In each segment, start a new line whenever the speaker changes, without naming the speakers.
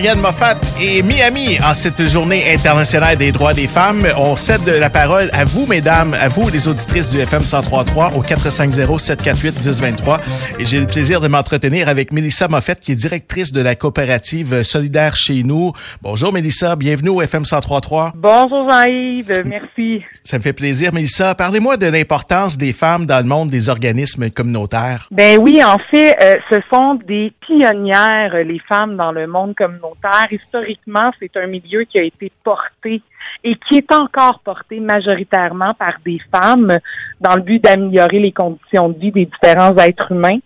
Ariane Moffat et Miami en cette journée internationale des droits des femmes. On cède la parole à vous, mesdames, à vous, les auditrices du FM 1033 au 450-748-1023. Et j'ai le plaisir de m'entretenir avec Mélissa Moffat, qui est directrice de la coopérative Solidaire chez nous. Bonjour, Mélissa. Bienvenue au FM 1033.
Bonjour, Jean-Yves. Merci.
Ça me fait plaisir, Mélissa. Parlez-moi de l'importance des femmes dans le monde des organismes communautaires.
Ben oui, en fait, euh, ce sont des pionnières, les femmes dans le monde communautaire. Historiquement, c'est un milieu qui a été porté et qui est encore porté majoritairement par des femmes dans le but d'améliorer les conditions de vie des différents êtres humains.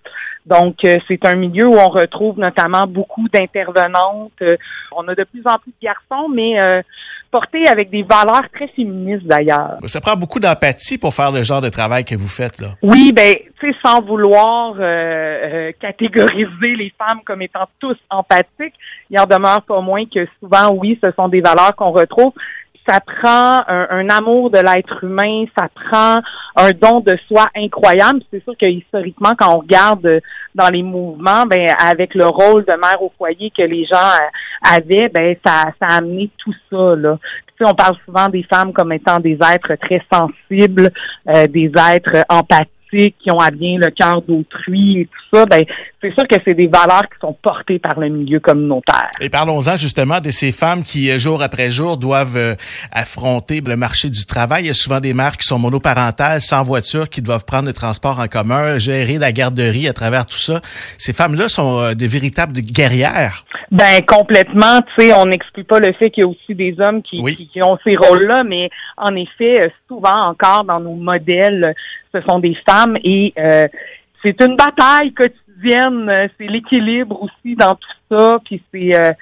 Donc, euh, c'est un milieu où on retrouve notamment beaucoup d'intervenantes. Euh, on a de plus en plus de garçons, mais euh, avec des valeurs très féministes d'ailleurs.
Ça prend beaucoup d'empathie pour faire le genre de travail que vous faites, là.
Oui, ben, tu sais, sans vouloir catégoriser les femmes comme étant tous empathiques, il en demeure pas moins que souvent, oui, ce sont des valeurs qu'on retrouve ça prend un, amour de l'être humain, ça prend un don de soi incroyable. C'est sûr que historiquement, quand on regarde dans les mouvements, ben avec le rôle de mère au foyer que les gens euh, avaient, ben ça, a amené tout ça. Là. Puis, on parle souvent des femmes comme étant des êtres très sensibles, euh, des êtres empathiques qui ont à bien le cœur d'autrui et tout ça, ben c'est sûr que c'est des valeurs qui sont portées par le milieu communautaire.
Et parlons-en justement de ces femmes qui, euh, jour après jour, doivent euh, affronter le marché du travail. Il y a souvent des mères qui sont monoparentales, sans voiture, qui doivent prendre le transport en commun, gérer la garderie à travers tout ça. Ces femmes-là sont euh, des véritables guerrières.
Ben complètement, tu sais, on n'exclut pas le fait qu'il y a aussi des hommes qui, qui, ont ces rôles-là, mais en effet, souvent encore dans nos modèles, ce sont des femmes et euh, c'est une bataille quotidienne, c'est l'équilibre aussi dans tout ça, puis c'est euh,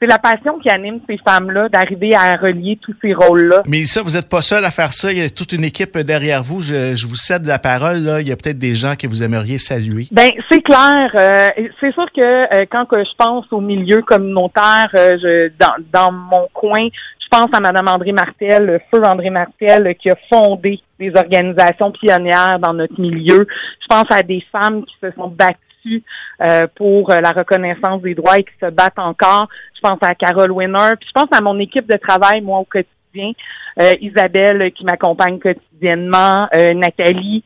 c'est la passion qui anime ces femmes-là d'arriver à relier tous ces rôles-là.
Mais ça, vous n'êtes pas seul à faire ça. Il y a toute une équipe derrière vous. Je, vous cède la parole. Là. Il y a peut-être des gens que vous aimeriez saluer.
Ben, c'est clair. Euh, c'est sûr que quand que je pense au milieu communautaire, je, dans, dans mon coin, je pense à Mme André Martel, feu André Martel, qui a fondé des organisations pionnières dans notre milieu. Je pense à des femmes qui se sont battues euh, pour la reconnaissance des droits et qui se battent encore. Je pense à Carole Winner. Puis je pense à mon équipe de travail, moi, au quotidien. Euh, Isabelle qui m'accompagne quotidiennement, euh, Nathalie.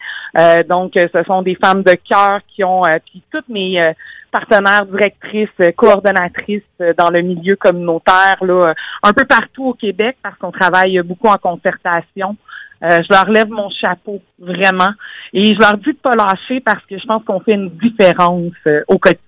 donc, ce sont des femmes de cœur qui ont, puis toutes mes partenaires, directrices, euh, coordonnatrices euh, dans le milieu communautaire, là, un peu partout au Québec, parce qu'on travaille beaucoup en concertation. Euh, je leur lève mon chapeau, vraiment. Et je leur dis de pas lâcher parce que je pense qu'on fait une différence au quotidien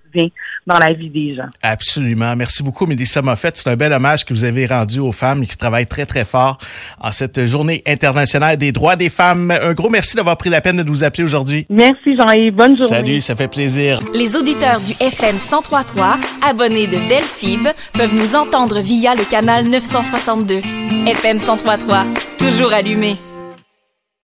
dans la vie des gens.
Absolument. Merci beaucoup, Mélissa Moffett. C'est un bel hommage que vous avez rendu aux femmes qui travaillent très, très fort en cette journée internationale des droits des femmes. Un gros merci d'avoir pris la peine de nous appeler aujourd'hui.
Merci, Jean-Yves. Bonne journée.
Salut, ça fait plaisir.
Les auditeurs du FM 1033, abonnés de Belle Fib, peuvent nous entendre via le canal 962. FM 1033, toujours allumé.